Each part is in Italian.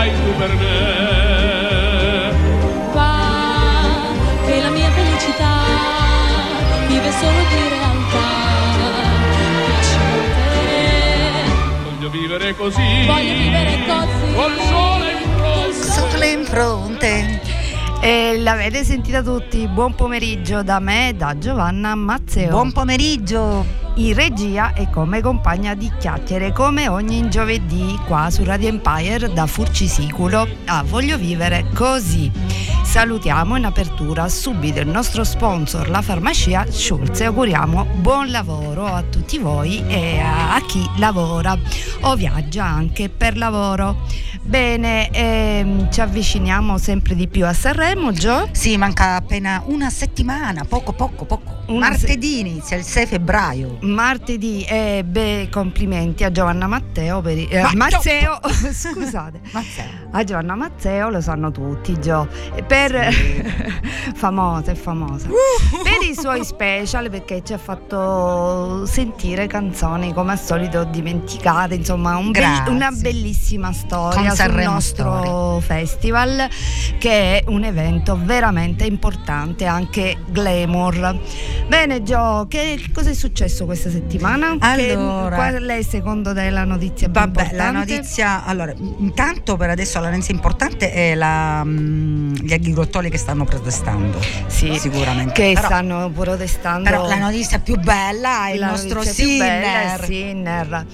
fai tu per me. Va, che la mia felicità vive solo di realtà. Te, Voglio vivere così. voglio vivere così. Col sole in fronte. Sole in fronte. E l'avete sentita tutti, buon pomeriggio da me e da Giovanna Mazzeo. Buon pomeriggio. In regia e come compagna di chiacchiere come ogni giovedì qua su Radio Empire da Furcisiculo a Voglio Vivere Così. Salutiamo in apertura subito il nostro sponsor, la farmacia Schulz e auguriamo buon lavoro a tutti voi e a chi lavora o viaggia anche per lavoro. Bene, ehm, ci avviciniamo sempre di più a Sanremo, Gio? Sì, manca appena una settimana, poco poco poco. Martedì inizia il 6 febbraio. Martedì e beh, complimenti a Giovanna Matteo per i- eh, Ma- Mazzeo, scusate. Mazzeo. A Giovanna Mazzeo lo sanno tutti, Gio. Per famosa, è famosa. per i suoi special perché ci ha fatto sentire canzoni come al solito dimenticate, insomma, un Grazie. una bellissima storia Con sul Sanremo nostro festival che è un evento veramente importante, anche glamour. Bene Gio, che, che cosa è successo questa settimana? Che- Allora- qual è secondo te la notizia più Vabbè, la notizia, allora, intanto per adesso la notizia importante è la, mm, gli agricoltori che stanno protestando. Sì, sicuramente. che Però- stanno protestando. Però la notizia più bella è il nostro Sinner. Sinner.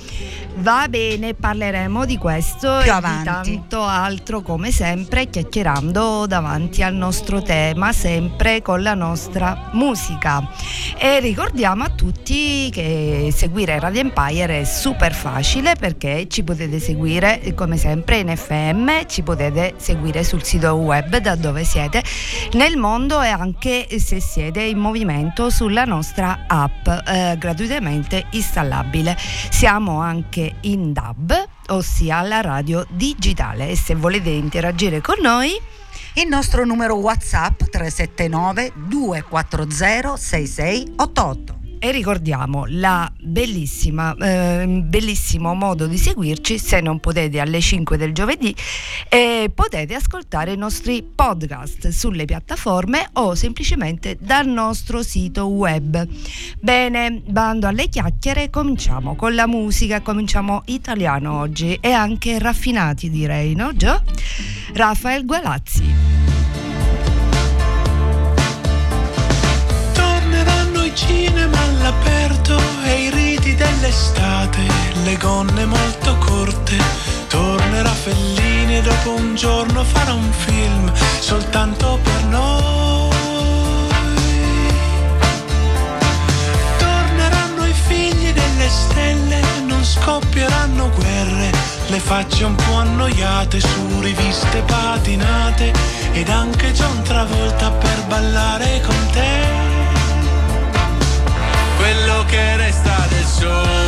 Va bene, parleremo di questo Più e avanti. di tanto altro come sempre chiacchierando davanti al nostro tema, sempre con la nostra musica. E ricordiamo a tutti che seguire Radio Empire è super facile perché ci potete seguire come sempre in FM, ci potete seguire sul sito web da dove siete nel mondo e anche se siete in movimento sulla nostra app eh, gratuitamente installabile. Siamo anche in DAB, ossia la radio digitale e se volete interagire con noi Il nostro numero WhatsApp 379 240 6688. E ricordiamo la bellissima, eh, bellissimo modo di seguirci se non potete alle 5 del giovedì e potete ascoltare i nostri podcast sulle piattaforme o semplicemente dal nostro sito web. Bene, bando alle chiacchiere, cominciamo con la musica, cominciamo italiano oggi e anche raffinati direi, no Gio? Rafael Gualazzi. Cinema all'aperto e i riti dell'estate, le gonne molto corte. Tornerà Fellini e dopo un giorno farà un film soltanto per noi. Torneranno i figli delle stelle, non scoppieranno guerre, le facce un po' annoiate su riviste patinate ed anche John Travolta per ballare con te che resta del sole.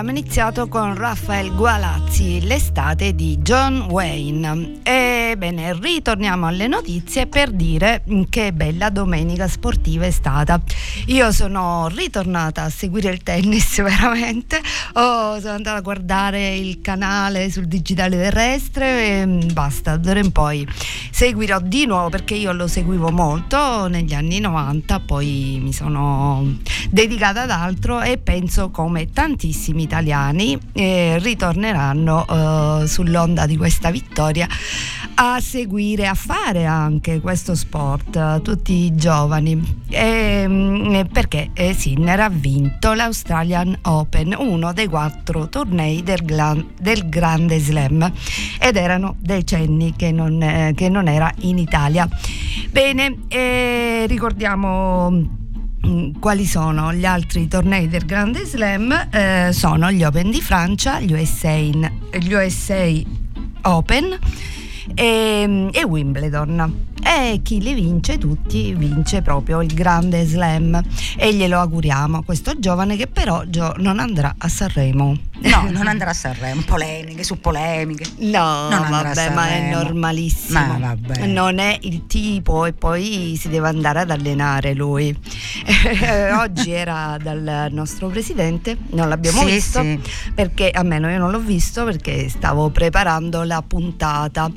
Abbiamo iniziato con Raffaele Gualazzi, l'estate di John Wayne. Ebbene, ritorniamo alle notizie per dire che bella domenica sportiva è stata. Io sono ritornata a seguire il tennis veramente, oh, sono andata a guardare il canale sul digitale terrestre e basta, d'ora in poi seguirò di nuovo perché io lo seguivo molto negli anni 90, poi mi sono dedicata ad altro e penso come tantissimi italiani eh, ritorneranno eh, sull'onda di questa vittoria a seguire, a fare anche questo sport, tutti i giovani, e, perché eh, Sinner ha vinto l'Australian Open, uno dei quattro tornei del, del Grande Slam ed erano decenni che non, eh, che non era in Italia. Bene, eh, ricordiamo Mm, quali sono gli altri tornei del Grande Slam? Eh, sono gli Open di Francia, gli USA, gli USA Open e, e Wimbledon. E chi li vince tutti vince proprio il grande slam. E glielo auguriamo a questo giovane che però non andrà a Sanremo no non andrà a Sanremo. Polemiche su polemiche. No vabbè ma è normalissimo. Ma vabbè. non è il tipo e poi si deve andare ad allenare lui. Oggi era dal nostro presidente non l'abbiamo sì, visto sì. perché almeno io non l'ho visto perché stavo preparando la puntata.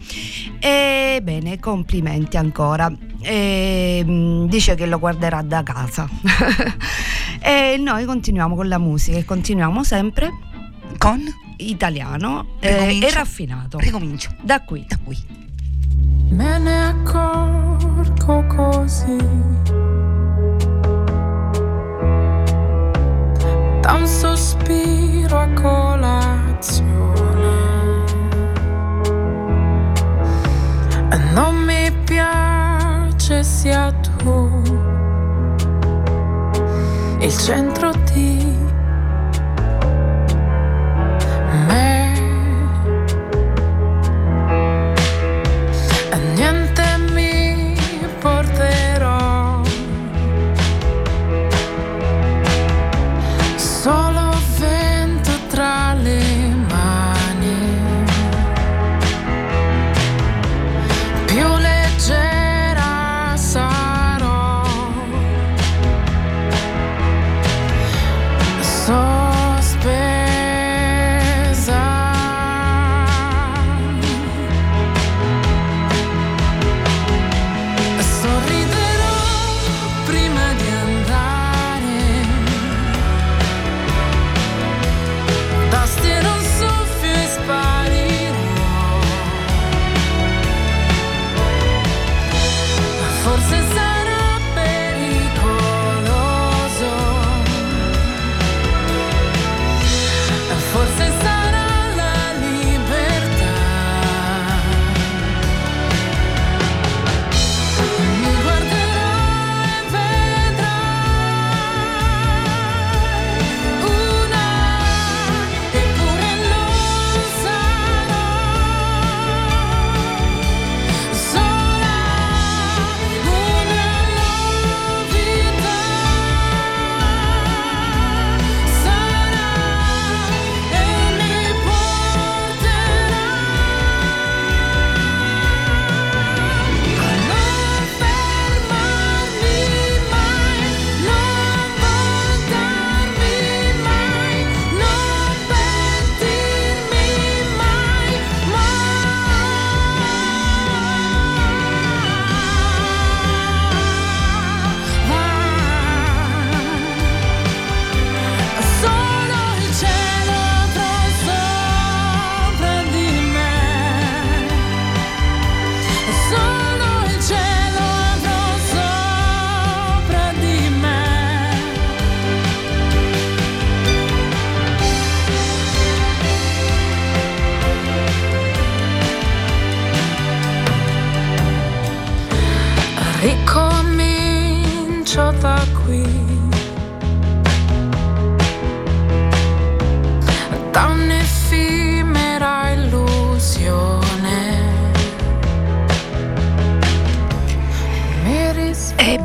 E bene complimenti ancora. E mm, dice che lo guarderà da casa. E noi continuiamo con la musica e continuiamo sempre con italiano eh, e raffinato. Ricomincio. Da qui. Da qui. Me ne accorgo così. Da un sospiro a colazione. Non mi piace sia tu il centro di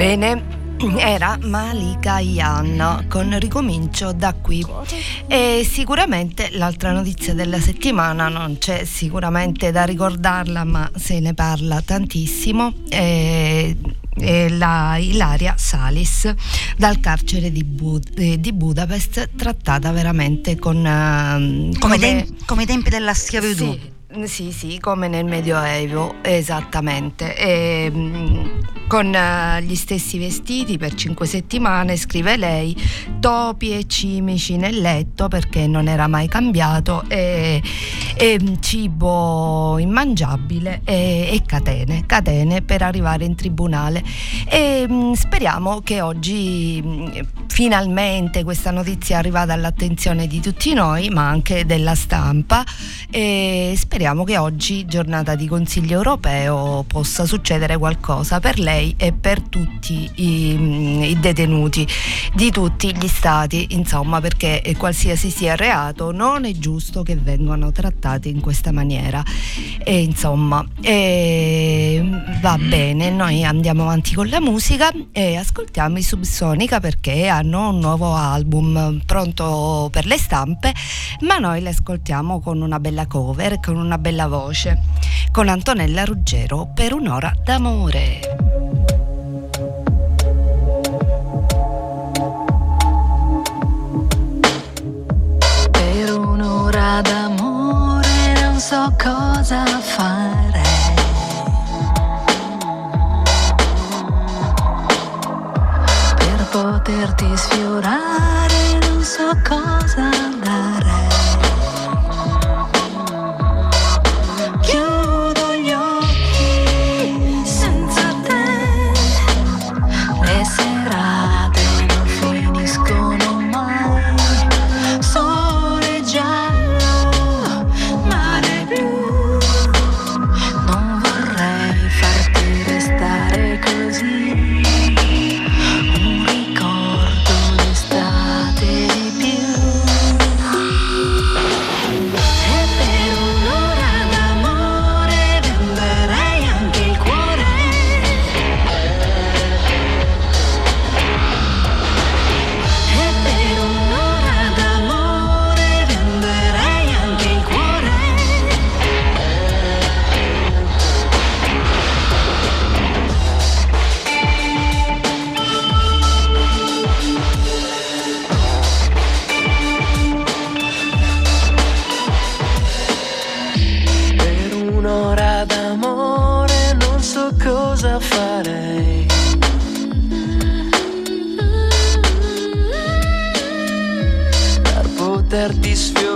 Bene, era Malika Yan con Ricomincio da qui. E sicuramente l'altra notizia della settimana non c'è sicuramente da ricordarla, ma se ne parla tantissimo. E la Ilaria Salis dal carcere di, Bud- eh, di Budapest trattata veramente con uh, come, come, tem- come, i tempi della schiavitù sì, sì, sì, come nel Medioevo, esattamente. E, ehm, con uh, gli stessi vestiti per cinque settimane, scrive lei, topi e cimici nel letto perché non era mai cambiato, e, e cibo immangiabile e, e, catene, catene per arrivare in tribunale. E mh, speriamo che oggi finalmente questa notizia arriva all'attenzione di tutti noi, ma anche della stampa. E speriamo che oggi, giornata di Consiglio europeo, possa succedere qualcosa per lei e per tutti i, i detenuti di tutti gli stati, insomma, perché qualsiasi sia reato non è giusto che vengano trattati in questa maniera. E insomma, e, va bene, noi andiamo avanti con la musica e ascoltiamo i Subsonica perché hanno un nuovo album pronto per le stampe, ma noi le ascoltiamo con una bella cover, con una bella voce, con Antonella Ruggero per un'ora d'amore. Per un'ora d'amore non so cosa fare. Per poterti sfiorare non so cosa dare. Poterti sfiorare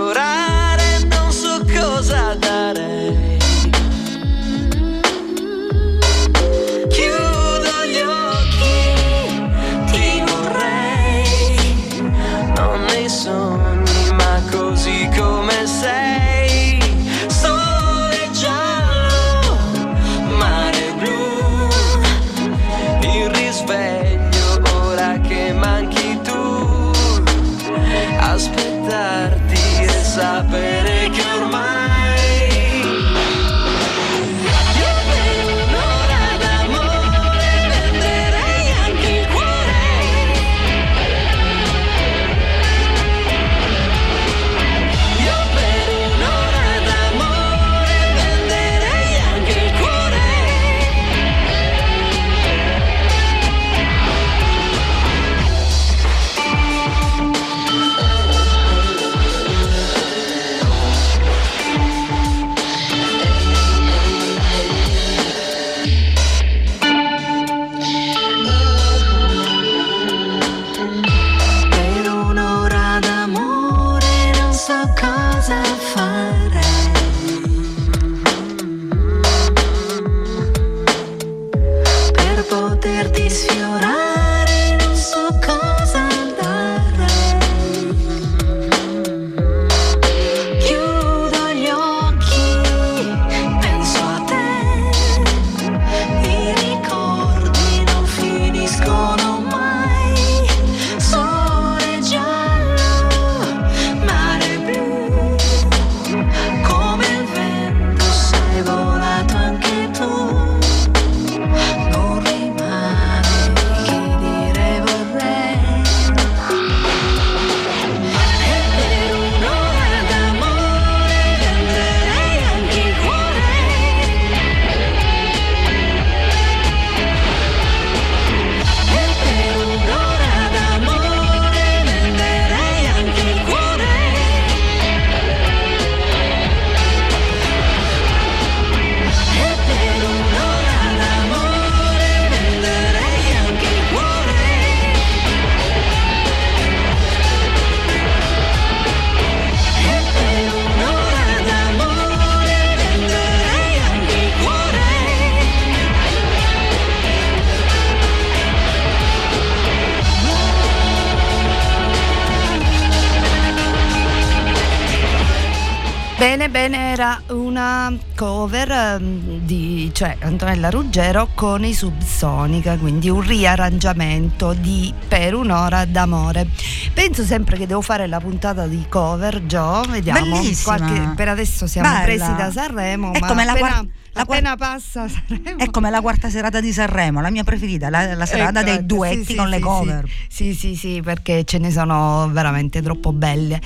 cover ehm, di cioè, Antonella Ruggero con i Subsonica, quindi un riarrangiamento di Per un'ora d'amore. Penso sempre che devo fare la puntata di cover, Gio, vediamo. Qualche- per adesso siamo Bella. presi da Sanremo, È ma come la appena, guar- la appena passa Sanremo. È come la quarta serata di Sanremo, la mia preferita, la, la serata Ecco, dei ecco, duetti sì, sì, con le sì, cover. Sì, sì, sì, perché ce ne sono veramente troppo belle.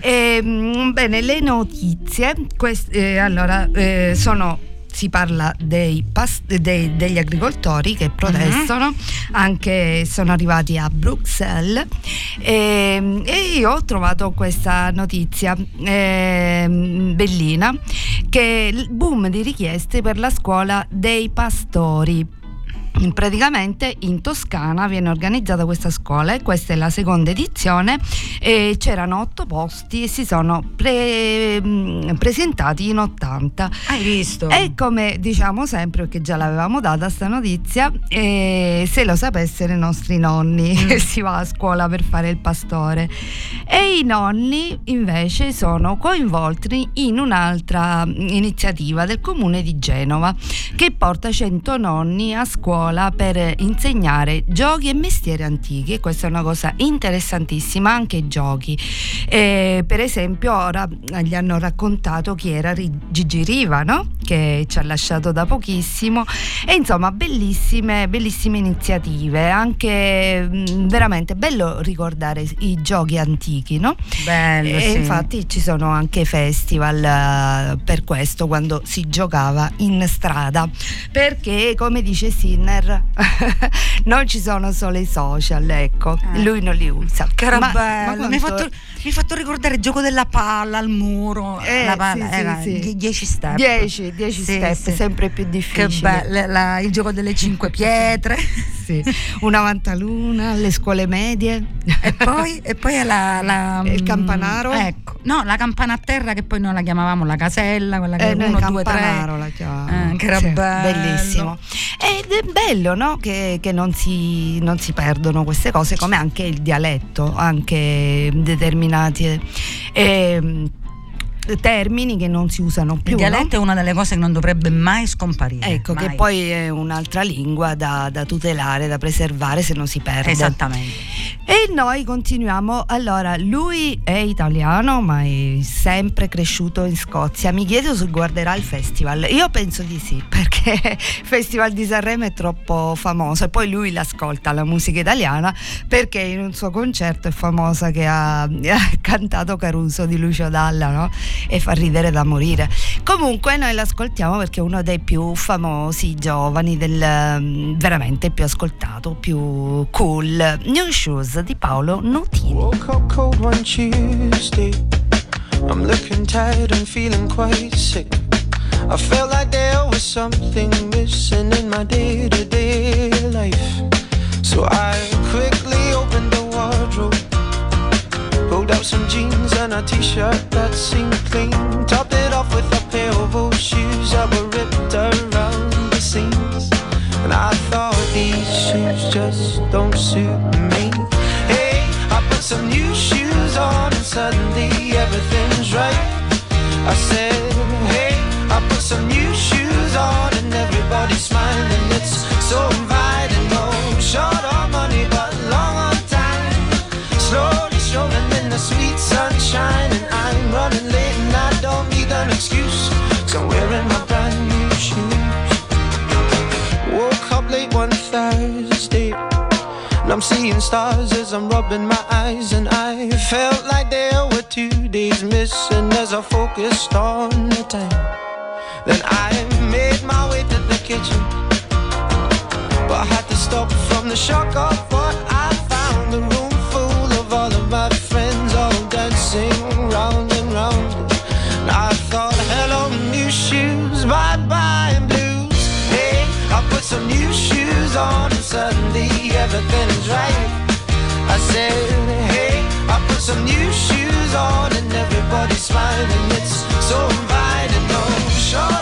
Ehm, bene, le notizie, quest- eh, allora, eh, sono si parla dei pas- dei- degli agricoltori che protestano, anche sono arrivati a Bruxelles. Ehm, e io ho trovato questa notizia ehm, bellina che è il boom di richieste per la scuola dei pastori. Praticamente in Toscana viene organizzata questa scuola e questa è la seconda edizione e c'erano otto posti e si sono pre- mh, presentati in 80 Hai visto? e come diciamo sempre, perché già l'avevamo data sta notizia, eh, se lo sapessero i nostri nonni, Mm. si va a scuola per fare il pastore. E i nonni invece sono coinvolti in un'altra mm, iniziativa del comune di Genova che porta 100 nonni a scuola per insegnare giochi e mestieri antichi. Questa è una cosa interessantissima, anche i giochi. Eh, per esempio, ora gli hanno raccontato chi era Gigi Riva, no? che ci ha lasciato da pochissimo. E insomma, bellissime, bellissime iniziative. Anche mh, veramente bello ricordare i giochi antichi, no? Bello, E sì. infatti ci sono anche festival eh, per questo quando si giocava in strada. Perché, come dice Sinner, non ci sono solo i social, ecco, Eh. lui non li usa. Che era Ma- bello, ma mi, hai fatto, fatto ricordare il gioco della palla al muro. Eh, la palla, sì, sì, era sì. die- 10 step. 10, 10 Sì, step, sì. sempre più Che difficili. bello, la- il gioco delle cinque pietre. Sì. Una vantaluna alle scuole medie. e poi, e poi la, la- il campanaro? Ecco, no, la campana a terra che poi noi la chiamavamo la casella, quella che Eh, noi 1, 2, 3. campanaro la chiamavamo. Eh, che era bello. Bellissimo. Ed è bello no? che, che non, si, non si perdono queste cose, come anche il dialetto, anche determinati ehm, termini che non si usano più. Il no? dialetto è una delle cose che non dovrebbe mai scomparire. Ecco, che mai. poi è un'altra lingua da, da tutelare, da preservare se non si perde. Esattamente. E noi continuiamo. Allora, lui è italiano, ma è sempre cresciuto in Scozia. Mi chiedo se guarderà il festival. Io penso di sì, perché il Festival di Sanremo è troppo famoso. E poi lui l'ascolta la musica italiana, perché in un suo concerto è famosa che ha, ha cantato Caruso di Lucio Dalla, no? E fa ridere da morire. Comunque, noi l'ascoltiamo perché è uno dei più famosi giovani, del mm, veramente più ascoltato, più cool. New Shoes di Paolo Nutini. Woke up cold one Tuesday. I'm looking tired and feeling quite sick. I felt like there was something missing in my day to day life. So I quickly opened the wardrobe, pulled out some jeans and a t shirt that seemed clean. Topped it off with a pair of old shoes that were ripped around the seams. And I thought these shoes just don't suit me. Hey, I put some new shoes on and suddenly everything's right. I said, hey, I put some new shoes on and everybody's smiling. It's so inviting. No short on sweet sunshine, and I'm running late and I don't need an excuse. Cause I'm wearing my brand new shoes. Woke up late one Thursday. And I'm seeing stars as I'm rubbing my eyes. And I felt like there were two days missing as I focused on the time. Then I made my way to the kitchen. But I had to stop from the shock of what I suddenly everything's right. I said, hey, I put some new shoes on and everybody's smiling. It's so inviting. No short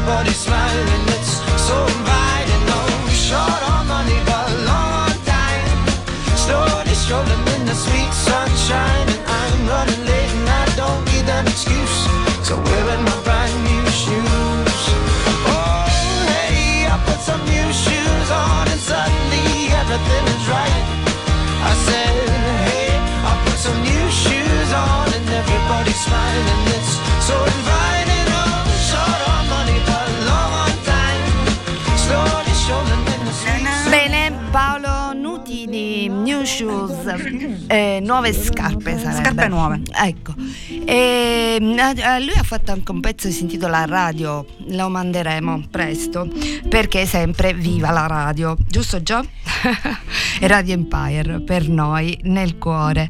everybody's smiling. It's so inviting. No short on money, but long on time. Slowly strolling in the sweet sunshine, and I'm running late and I don't need an excuse. So wearing my brand new shoes. Oh, hey, I put some new shoes on and suddenly everything is right. I said, hey, I put some new shoes on and everybody's smiling. It's so inviting. Shoes, eh, nuove scarpe sarebbe. Scarpe nuove. Ecco. E, mm, eh, lui ha fatto anche un pezzo che si intitola Radio, lo manderemo presto, perché è sempre viva la radio, giusto Gio? radio Empire per noi nel cuore.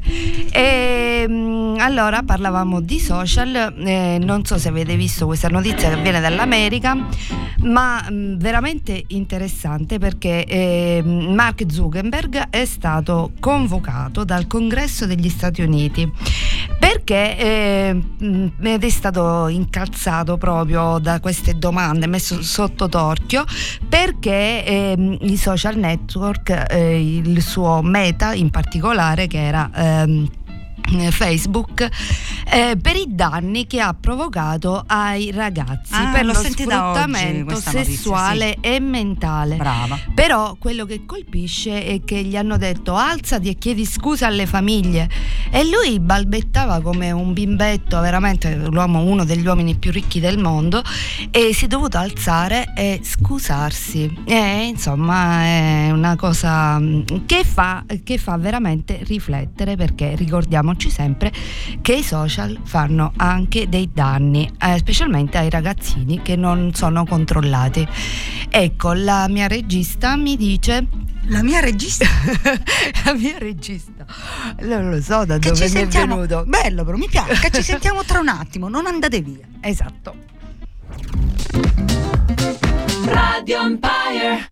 E, mm, allora parlavamo di social, eh, non so se avete visto questa notizia che viene dall'America, ma mm, veramente interessante perché eh, Mark Zuckerberg è stato convocato dal Congresso degli Stati Uniti perché eh, mh, ed è stato incalzato proprio da queste domande, messo sotto torchio perché ehm, i social network, eh, il suo meta in particolare che era ehm, Facebook eh, per i danni che ha provocato ai ragazzi Ah, per lo sentita oggi sfruttamento questa notizia, sessuale e mentale. Brava. Però quello che colpisce è che gli hanno detto alzati e chiedi scusa alle famiglie e lui balbettava come un bimbetto, veramente l'uomo, uno degli uomini più ricchi del mondo e si è dovuto alzare e scusarsi. E insomma è una cosa mm, che fa, che fa veramente riflettere perché ricordiamoci sempre che i social fanno anche dei danni, eh, specialmente ai ragazzini che non sono controllati. Ecco, la mia regista mi dice La mia regista? La mia regista. Non lo so da che dove ci mi è venuto. Bello però mi piace. Che ci sentiamo tra un attimo non andate via. Esatto. Radio Empire.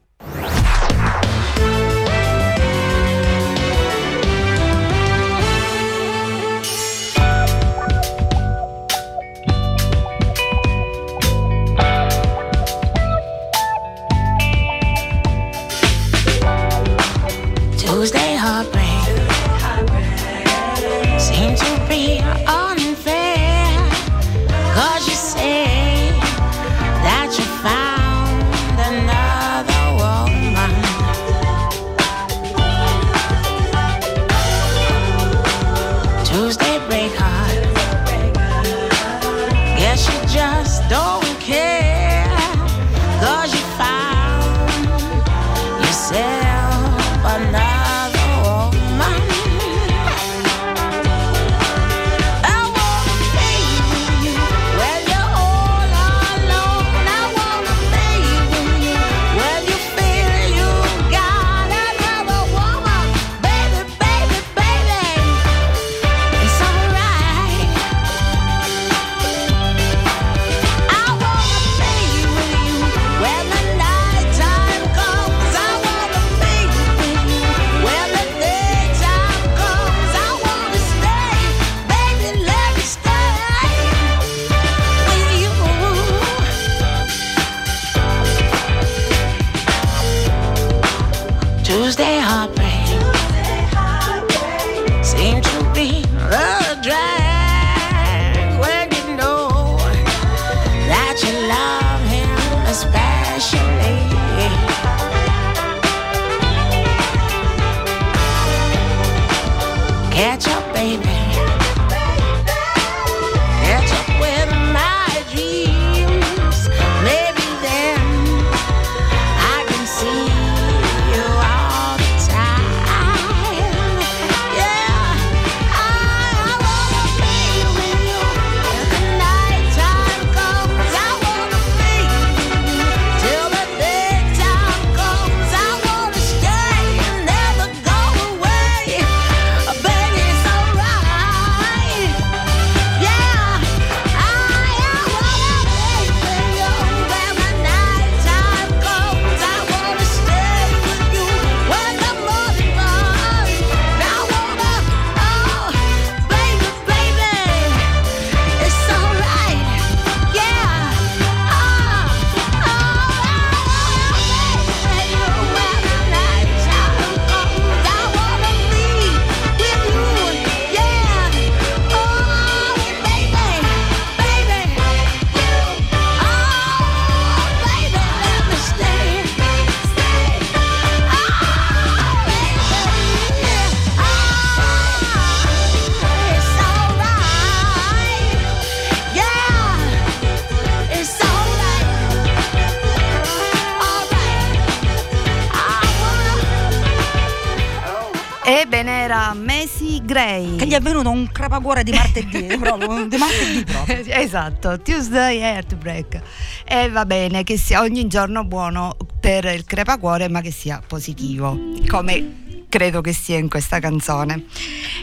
Venuto un crepacuore di martedì, proprio, di martedì proprio. esatto, Tuesday Heartbreak. E va bene che sia ogni giorno buono per il crepacuore, ma che sia positivo, come credo che sia in questa canzone.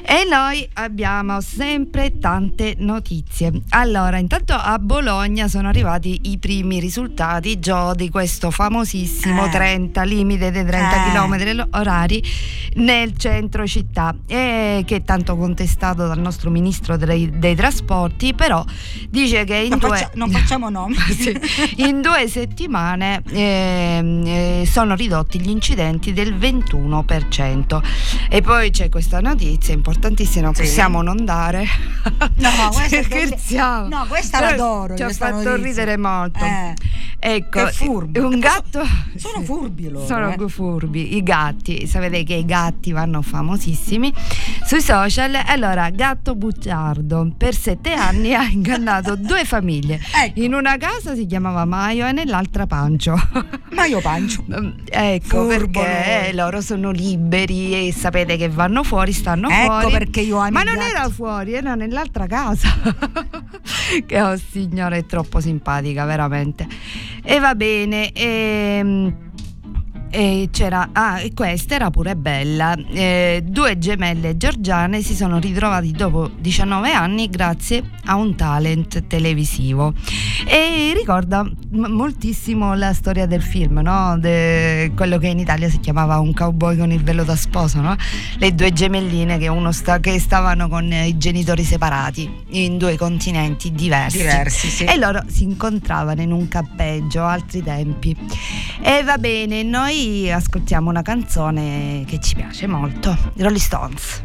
E noi abbiamo sempre tante notizie. Allora, intanto a Bologna sono arrivati i primi risultati già di questo famosissimo Eh. 30 limite dei 30 Eh. km orari nel centro città e che è tanto contestato dal nostro ministro dei, dei trasporti, però dice che in Non, due faccia- non facciamo nomi. Sì. in due settimane ehm, eh, sono ridotti gli incidenti del 21%. E poi c'è questa notizia importantissima, Sì. possiamo non dare. No, questa è scherziamo. No, questa Però l'adoro, Ci ha questa fatto notizia. ridere molto. Eh. Ecco, Che furbi. un gatto. Sono furbi loro. Sono eh. furbi, i gatti, sapete che i gatti vanno famosissimi sui social. Allora, gatto bugiardo per sette anni ha ingannato due famiglie. Ecco. In una casa si chiamava Maio e nell'altra Pancio. Ma io pancio. ecco Furbo perché lui. loro sono liberi e sapete che vanno fuori, stanno Ecco fuori. perché io amo Ma non era fuori, era nell'altra casa. che oh signora, è troppo simpatica, veramente. E va bene. ehm, e c'era, ah, e questa era pure bella. Eh, due gemelle georgiane si sono ritrovati dopo 19 anni grazie a un talent televisivo. E ricorda m- moltissimo la storia del film, no? De- quello che in Italia si chiamava Un cowboy con il velo da sposo, no? Le due gemelline che, uno sta- che stavano con i genitori separati in due continenti diversi. Diversi, sì. E loro si incontravano in un campeggio, altri tempi. E va bene, noi ascoltiamo una canzone che ci piace molto, Rolling Stones.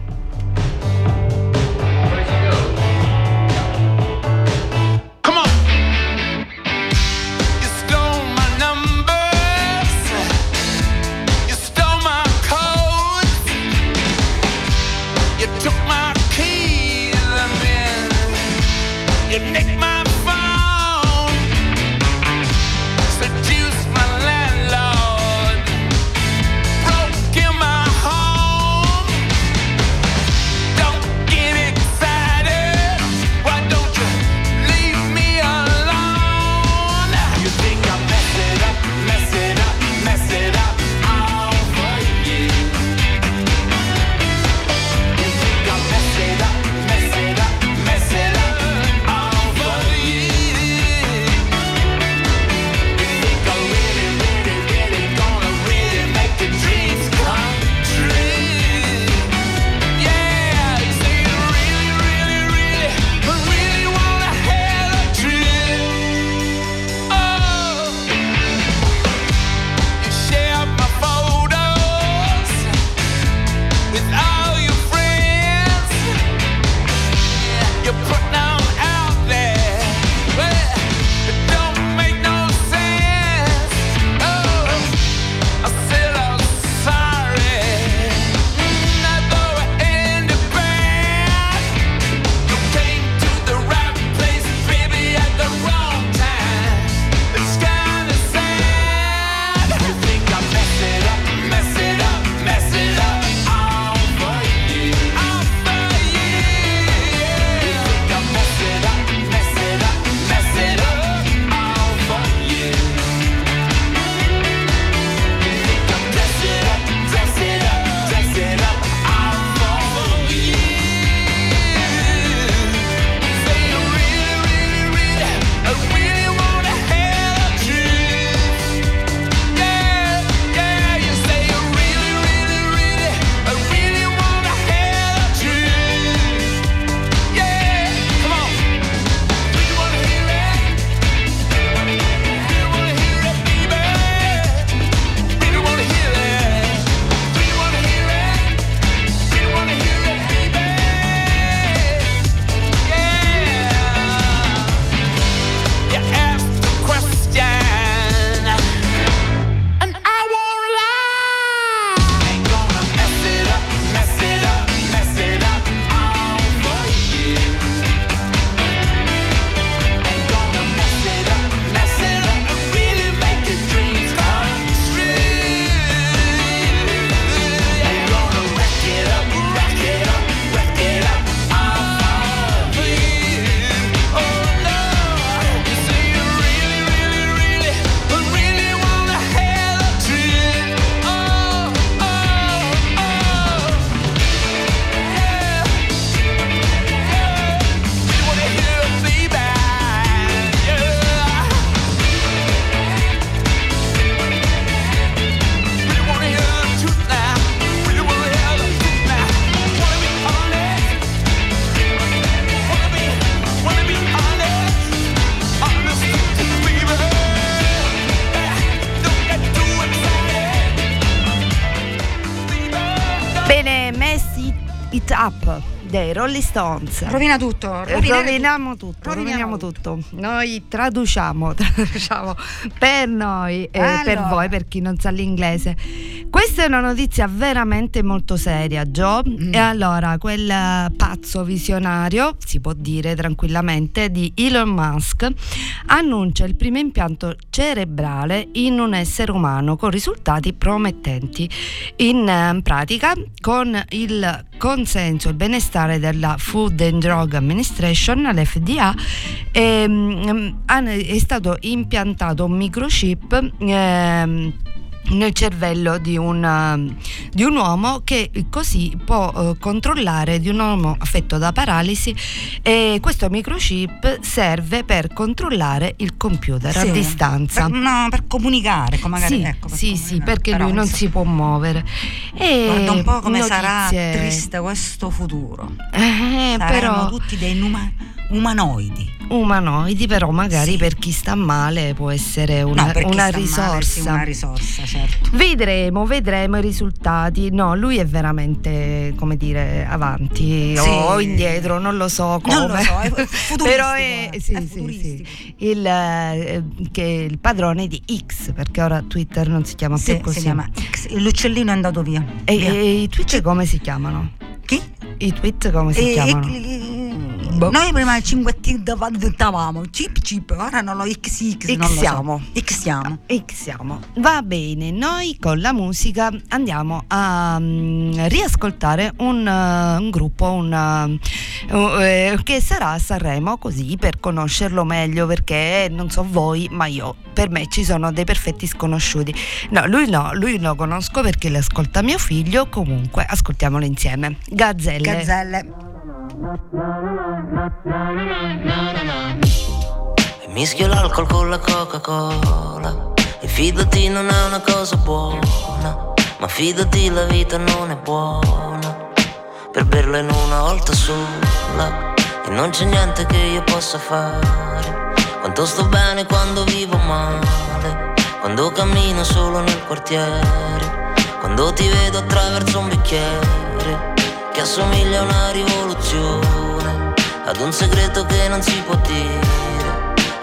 Rolling Stones. Rovina tutto. Roviniamo tutto, roviniamo tutto. Noi traduciamo, traduciamo per noi e Allora. per voi, per chi non sa l'inglese. Questa è una notizia veramente molto seria, Joe. Mm. E allora, quel pazzo visionario, si può dire tranquillamente, di Elon Musk, annuncia il primo impianto cerebrale in un essere umano con risultati promettenti. In eh, pratica, con il consenso e il benestare della Food and Drug Administration, l'FDA, ehm, han- è stato impiantato un microchip. ehm, nel cervello di un, um, di un uomo che così può eh, controllare di un uomo affetto da paralisi e questo microchip serve per controllare il computer a Sì, distanza. Per, no, per comunicare, come magari, sì, ecco, per sì, sì, comunicare. perché Però, lui non si può muovere. E Guarda un po' come sarà notizie- triste questo futuro. Eh, Saremo però tutti dei numa- umanoidi. umanoidi, però magari Sì. per chi sta male può essere una, no, una sta male, sì, risorsa. una risorsa, certo. Vedremo, vedremo i risultati. No, lui è veramente, come dire, avanti Sì. o indietro, non lo so come. Non lo so, è Però è, eh, è futuristico. il, eh, che è il padrone di X, perché ora Twitter non si chiama più così. si chiama X. L'uccellino è andato via. E, Via. e i tweet come si chiamano? Chi? I tweet come si E- chiamano? e- Boh. Noi prima il 5T diventavamo chip chip, ora non lo XX. Xiamo. Xiamo. Xiamo. Va bene, noi con la musica andiamo a mm, riascoltare un, eh, un gruppo un, eh, eh, che sarà a Sanremo così per conoscerlo meglio perché non so voi ma io per me ci sono dei perfetti sconosciuti. No, lui no, lui lo conosco perché lo ascolta mio figlio, comunque ascoltiamolo insieme. Gazzelle. Gazzelle. E mischio l'alcol con la Coca-Cola. E fidati non è una cosa buona. Ma fidati la vita non è buona. Per berla in una volta sola. E non c'è niente che io possa fare. Quanto sto bene quando vivo male. Quando cammino solo nel quartiere. Quando ti vedo attraverso un bicchiere Che assomiglia a una rivoluzione Ad un segreto che non si può dire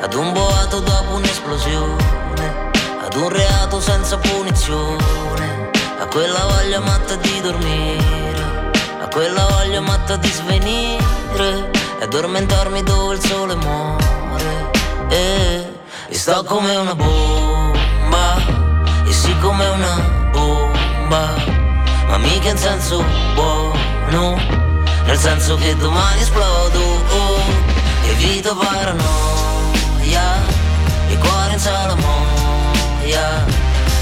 ad un boato dopo un'esplosione, ad un reato senza punizione, a quella voglia matta di dormire, a quella voglia matta di svenire e addormentarmi dove il sole muore. E, e sto come una bomba, e sì come una bomba, ma mica in senso buono, nel senso che domani esplodo, oh, evito paranoia, il cuore in salamoia,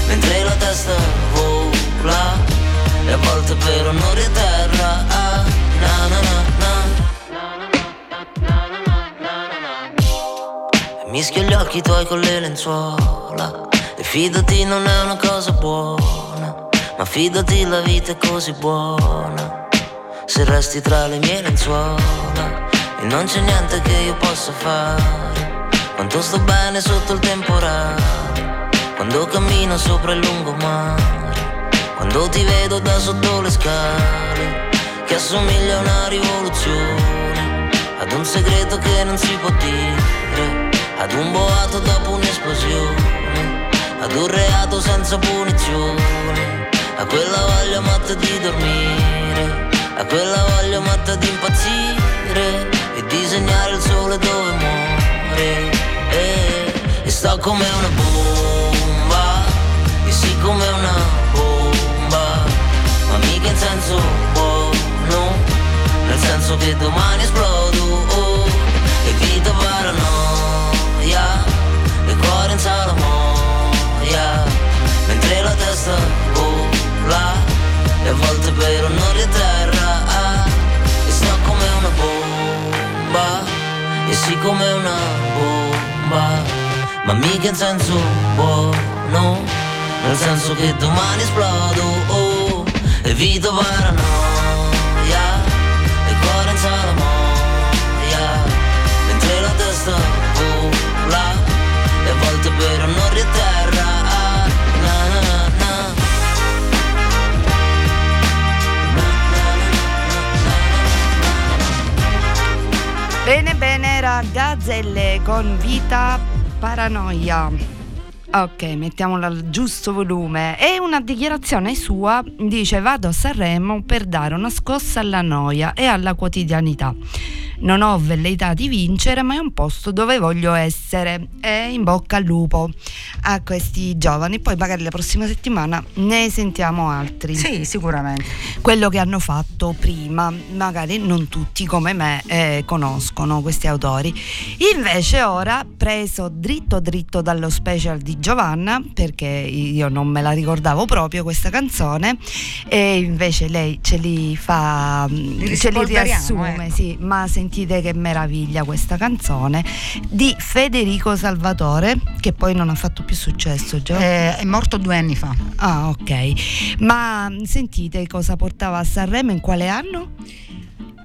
mentre la testa vola, e a volte per onore a terra, ah, na na na. E mischio gli occhi tuoi con le lenzuola, e fidati non è una cosa buona, ma fidati la vita è così buona, se resti tra le mie lenzuola. E non c'è niente che io possa fare Quanto sto bene sotto il temporale Quando cammino sopra il lungomare Quando ti vedo da sotto le scale Che assomiglia a una rivoluzione Ad un segreto che non si può dire Ad un boato dopo un'esplosione Ad un reato senza punizione A quella voglia matta di dormire A quella voglia matta di impazzire e disegnare il sole dove muore. E, e sto come una bomba e sì come una bomba ma mica in senso buono nel senso che domani esplodo. Oh, e vita paranoia e cuore in salamoia mentre la testa vola e a volte per onore a terra e sto come una bomba. E sì come una bomba. Ma mica in senso buono. Nel senso che domani esplodo. Oh, evito paranoia. E cuore in salamoia mentre la testa vola. E a volte per onore a terra era Gazzelle con Vita Paranoia. Ok, mettiamola al giusto volume. È una dichiarazione sua, dice vado a Sanremo per dare una scossa alla noia e alla quotidianità. Non ho velleità di vincere, ma è un posto dove voglio essere. E in bocca al lupo a questi giovani. Poi magari la prossima settimana ne sentiamo altri. Sì, sicuramente. Quello che hanno fatto prima, magari non tutti come me eh, conoscono questi autori. Invece ora, preso dritto dritto dallo special di Giovanna, perché io non me la ricordavo proprio questa canzone, e invece lei ce li fa, Li ce li riassume, ecco. sì, ma sentite che meraviglia questa canzone di Federico Salvatore, che poi non ha fatto più successo, Gio. Eh, è morto due anni fa. Ah, ok. Ma mm, sentite cosa portava a Sanremo in quale anno?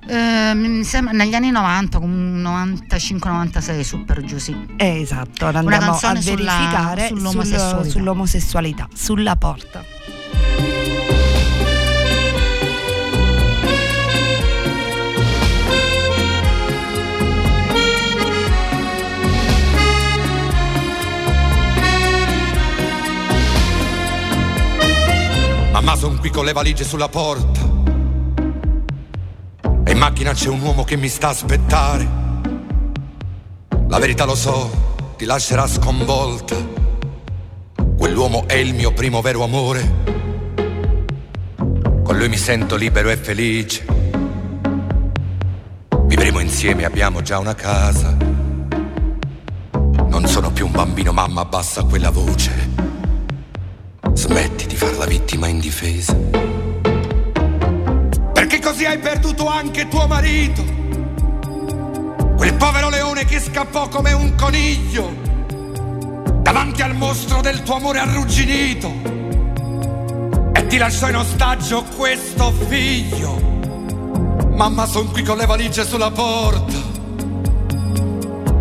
Eh, mi sembra negli anni 90, con 95-96 su per giù, sì. Eh, esatto, andiamo a canzone sulla- verificare sull'omosessualità. sul- sull'omosessualità, sulla porta. Mamma son qui con le valigie sulla porta. E in macchina c'è un uomo che mi sta a aspettare. La verità lo so, ti lascerà sconvolta. Quell'uomo è il mio primo vero amore. Con lui mi sento libero e felice. Vivremo insieme, abbiamo già una casa. Non sono più un bambino, mamma, abbassa quella voce Smetti di far la vittima indifesa. Perché così hai perduto anche tuo marito. Quel povero leone che scappò come un coniglio. Davanti al mostro del tuo amore arrugginito. E ti lasciò in ostaggio questo figlio. Mamma, son qui con le valigie sulla porta.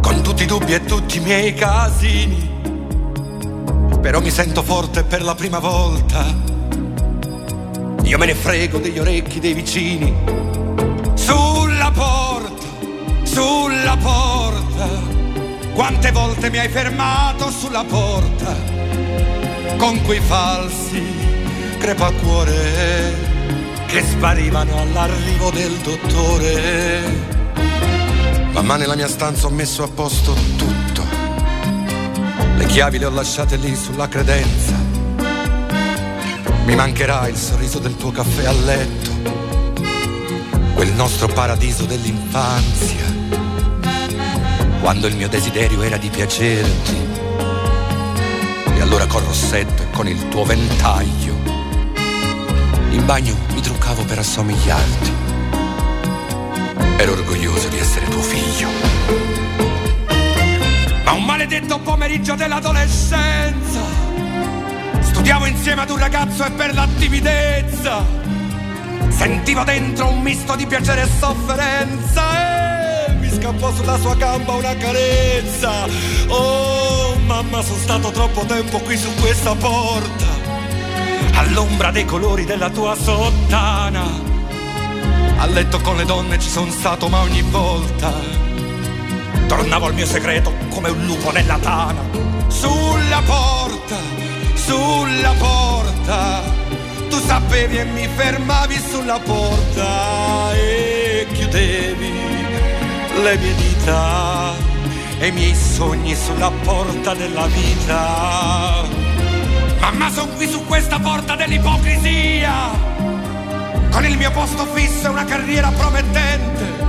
Con tutti i dubbi e tutti i miei casini. Però mi sento forte per la prima volta. Io me ne frego degli orecchi dei vicini. Sulla porta, sulla porta. Quante volte mi hai fermato sulla porta? Con quei falsi crepacuore che sparivano all'arrivo del dottore. Mamma nella mia stanza ho messo a posto tutto. Le chiavi le ho lasciate lì sulla credenza. Mi mancherà il sorriso del tuo caffè a letto, quel nostro paradiso dell'infanzia, quando il mio desiderio era di piacerti. E allora col rossetto e con il tuo ventaglio, in bagno mi truccavo per assomigliarti. Ero orgoglioso di essere tuo figlio. Ma un maledetto pomeriggio dell'adolescenza. Studiavo insieme ad un ragazzo e per la timidezza. Sentivo dentro un misto di piacere e sofferenza. E mi scappò sulla sua gamba una carezza. Oh mamma sono stato troppo tempo qui su questa porta. All'ombra dei colori della tua sottana. A letto con le donne ci sono stato ma ogni volta Tornavo al mio segreto come un lupo nella tana. Sulla porta, sulla porta. Tu sapevi e mi fermavi sulla porta e chiudevi le mie dita e i miei sogni sulla porta della vita. Mamma, sono qui su questa porta dell'ipocrisia, con il mio posto fisso e una carriera promettente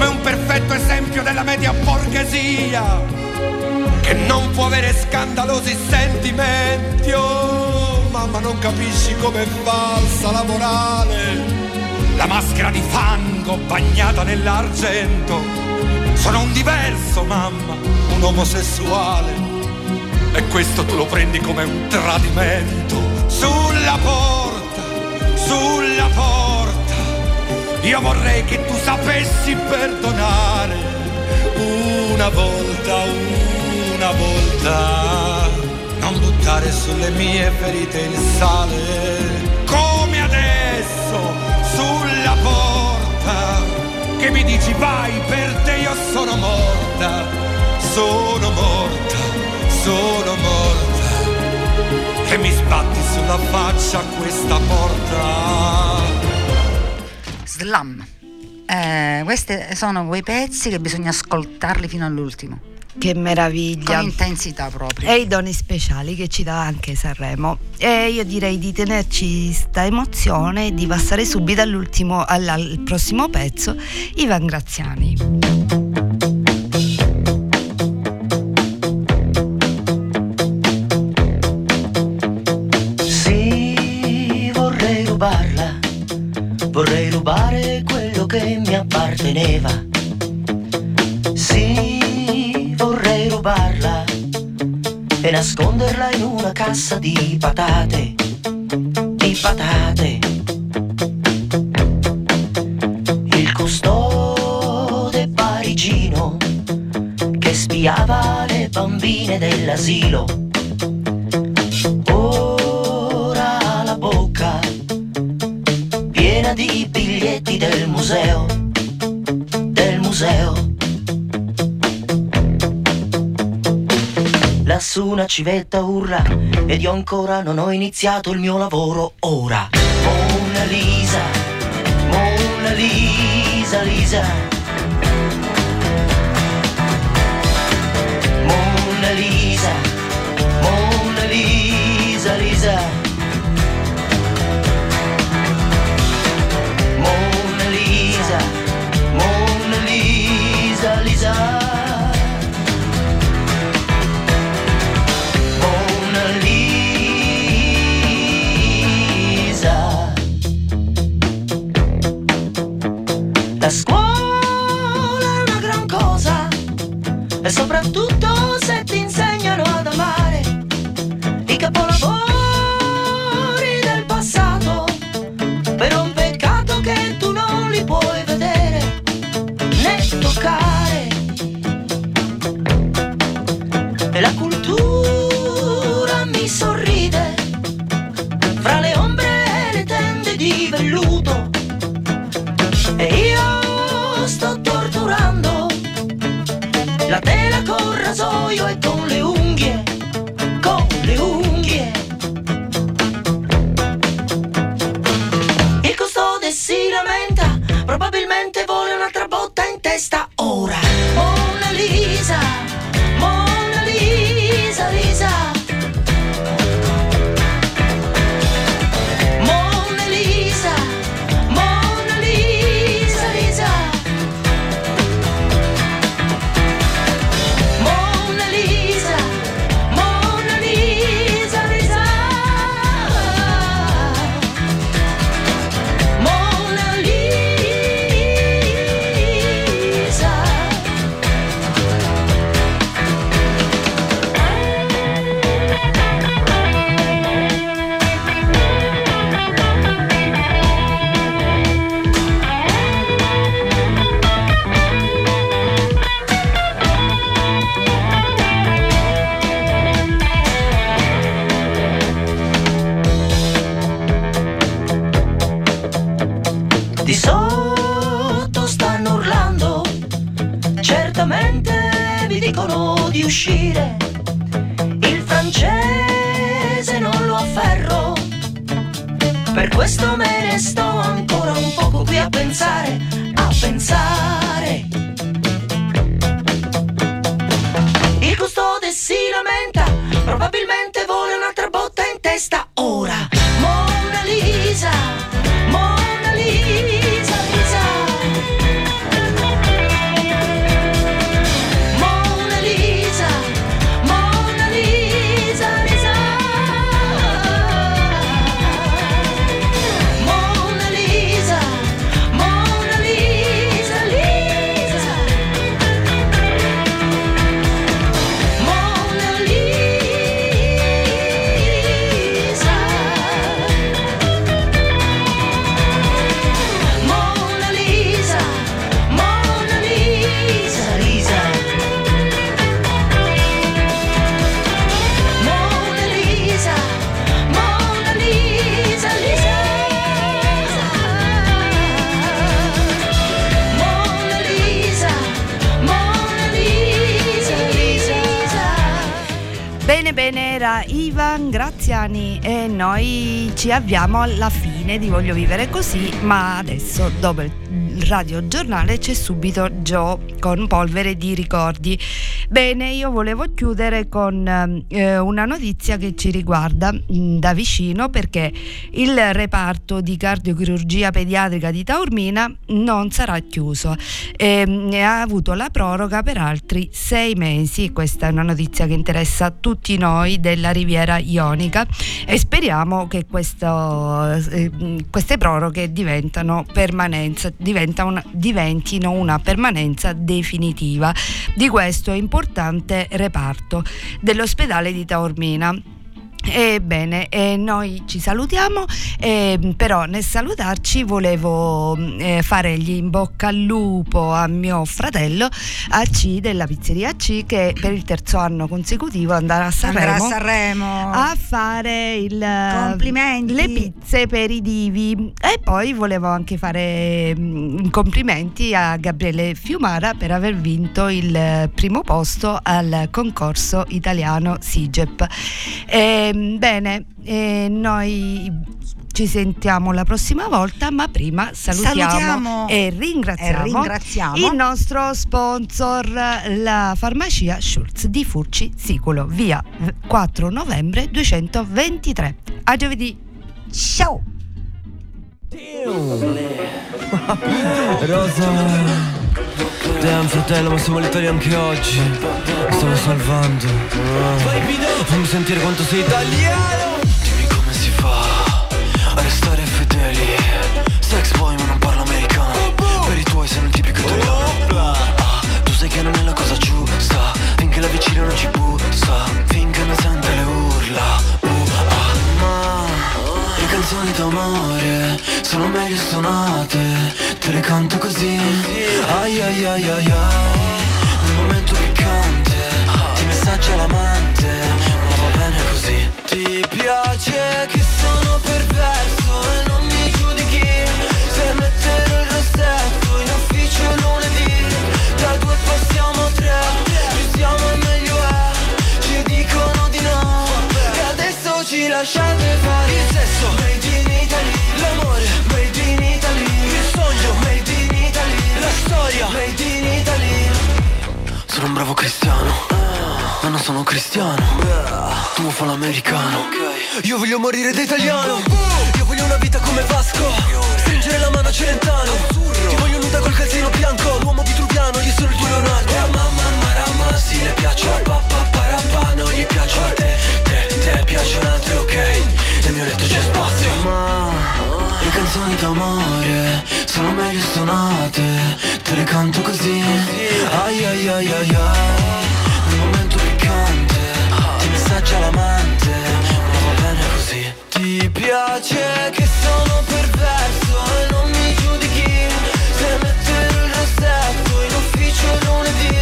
come un perfetto esempio della media borghesia che non può avere scandalosi sentimenti. Oh, mamma, non capisci com'è falsa la morale. La maschera di fango bagnata nell'argento. Sono un diverso, mamma, un omosessuale. E questo tu lo prendi come un tradimento. Sulla porta, sulla porta. Io vorrei che tu sapessi perdonare una volta, una volta. Non buttare sulle mie ferite il sale. Come adesso, sulla porta. che mi dici vai per te io sono morta, sono morta, sono morta e mi sbatti sulla faccia questa porta. Slam. Eh, questi sono quei pezzi che bisogna ascoltarli fino all'ultimo. Che meraviglia. Con intensità proprio. E i doni speciali che ci dà anche Sanremo. E io direi di tenerci sta emozione e di passare subito all'ultimo, al, al prossimo pezzo, Ivan Graziani. Apparteneva. Sì, vorrei rubarla e nasconderla in una cassa di patate, di patate. Il custode parigino che spiava le bambine dell'asilo. Civetta urla ed io ancora non ho iniziato il mio lavoro ora. Mona Lisa, Mona Lisa, Lisa. Mona Lisa, Mona Lisa, Lisa. Mona Lisa, Mona Lisa, Lisa. La cultura mi sorride. Fra le ombre e le tende di velluto. E io sto torturando. La tela col rasoio e con le unghie, lamenta, probabilmente vuole un'altra botta in testa Ivan Graziani e noi ci avviamo alla fine di Voglio vivere così, ma adesso dopo il radio giornale c'è subito Joe con polvere di ricordi. Bene, io volevo chiudere con eh, una notizia che ci riguarda mh, mm, da vicino perché il reparto di cardiochirurgia pediatrica di Taormina non sarà chiuso e mh, ha avuto la proroga per altri sei mesi. Questa è una notizia che interessa tutti noi della Riviera Ionica e speriamo che questo, eh, queste proroghe diventano permanenza, diventa una, diventino una permanenza definitiva di questo importante reparto dell'ospedale di Taormina. Ebbene, eh, noi ci salutiamo, eh, però nel salutarci volevo eh, fare gli in bocca al lupo a mio fratello AC della pizzeria C che per il terzo anno consecutivo andrà a Sanremo, Andrà a, Sanremo. a fare il, Complimenti. le pizze per i divi e poi volevo anche fare mm, complimenti a Gabriele Fiumara per aver vinto il primo posto al concorso italiano SIGEP. E, bene, eh, noi ci sentiamo la prossima volta, ma prima salutiamo, Salutiamo e, ringraziamo e ringraziamo. il nostro sponsor, la farmacia Schulz di Furci Siculo, via 4 novembre 223. A giovedì. Ciao! Rosa Damn fratello ma siamo all'Italia anche oggi. Mi stiamo salvando. Fammi sentire quanto sei italiano. Dimmi come si fa a restare fedeli. Sex boy ma non parlo americano. Per i tuoi sei un tipico italiano. Ah, Tu sai che non è la cosa giusta. Finché la vicina non ci bussa canzoni d'amore sono meglio suonate Te le canto così. Ai ai ai ai ai Nel momento piccante Ti messaggia l'amante Ma va bene così. Ti piace che sono perverso Sono un bravo cristiano. Ma non sono cristiano. Tu fa l'americano. Io voglio morire da italiano. Io voglio una vita come Vasco. Stringere la mano a Celentano. Ti voglio nuda col calzino bianco. L'uomo vitruviano, io sono il tuo Leonardo. Mamma marama, sì le piaccio a papà parapà Non gli piaccio a te, te, te piacciono altri ok Nel mio letto c'è spazio. Ma le canzoni d'amore sono meglio suonate Te le canto così. Ai ai ai ai ai Nel momento piccante Ti messaggia l'amante Ma va bene così. Ti piace che sono perverso E non mi giudichi. Se mettere il rossetto In ufficio lunedì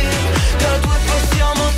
Da due passiamo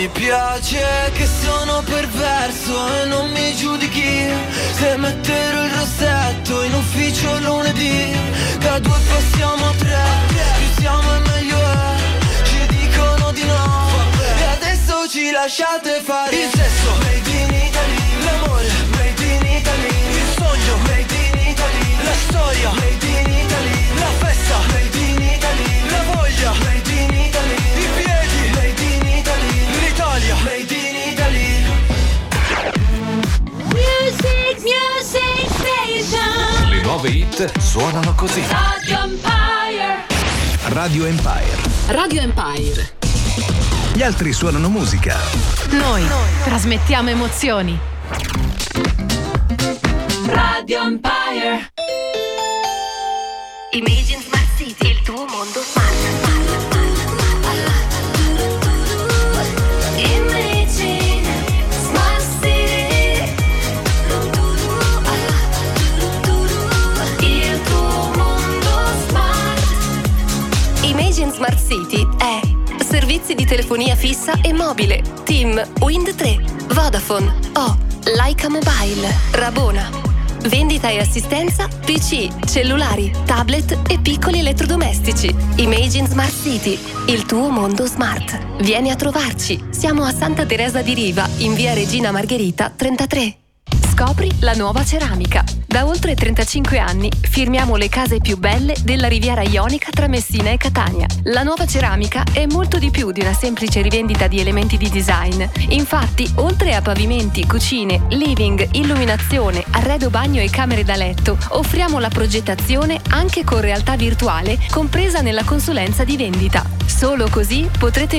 Ti piace che sono perverso e non mi giudichi. Se metterò il rossetto in ufficio lunedì Da due passiamo a tre. Più siamo e meglio è Ci dicono di no. E adesso ci lasciate fare Il sesso hit suonano così. Radio Empire. Radio Empire. Radio Empire. Gli altri suonano musica. Noi trasmettiamo emozioni. Radio Empire. Imagine servizi di telefonia fissa e mobile. Team, Wind 3, Vodafone, O, Laika Mobile, Rabona. Vendita e assistenza PC, cellulari, tablet e piccoli elettrodomestici. Imagine Smart City, il tuo mondo smart. Vieni a trovarci. Siamo a Santa Teresa di Riva, in via Regina Margherita 33. Scopri la nuova ceramica. Da oltre 35 anni firmiamo le case più belle della Riviera Ionica tra Messina e Catania. La nuova ceramica è molto di più di una semplice rivendita di elementi di design. Infatti, oltre a pavimenti, cucine, living, illuminazione, arredo bagno e camere da letto, offriamo la progettazione anche con realtà virtuale, compresa nella consulenza di vendita. Solo così potrete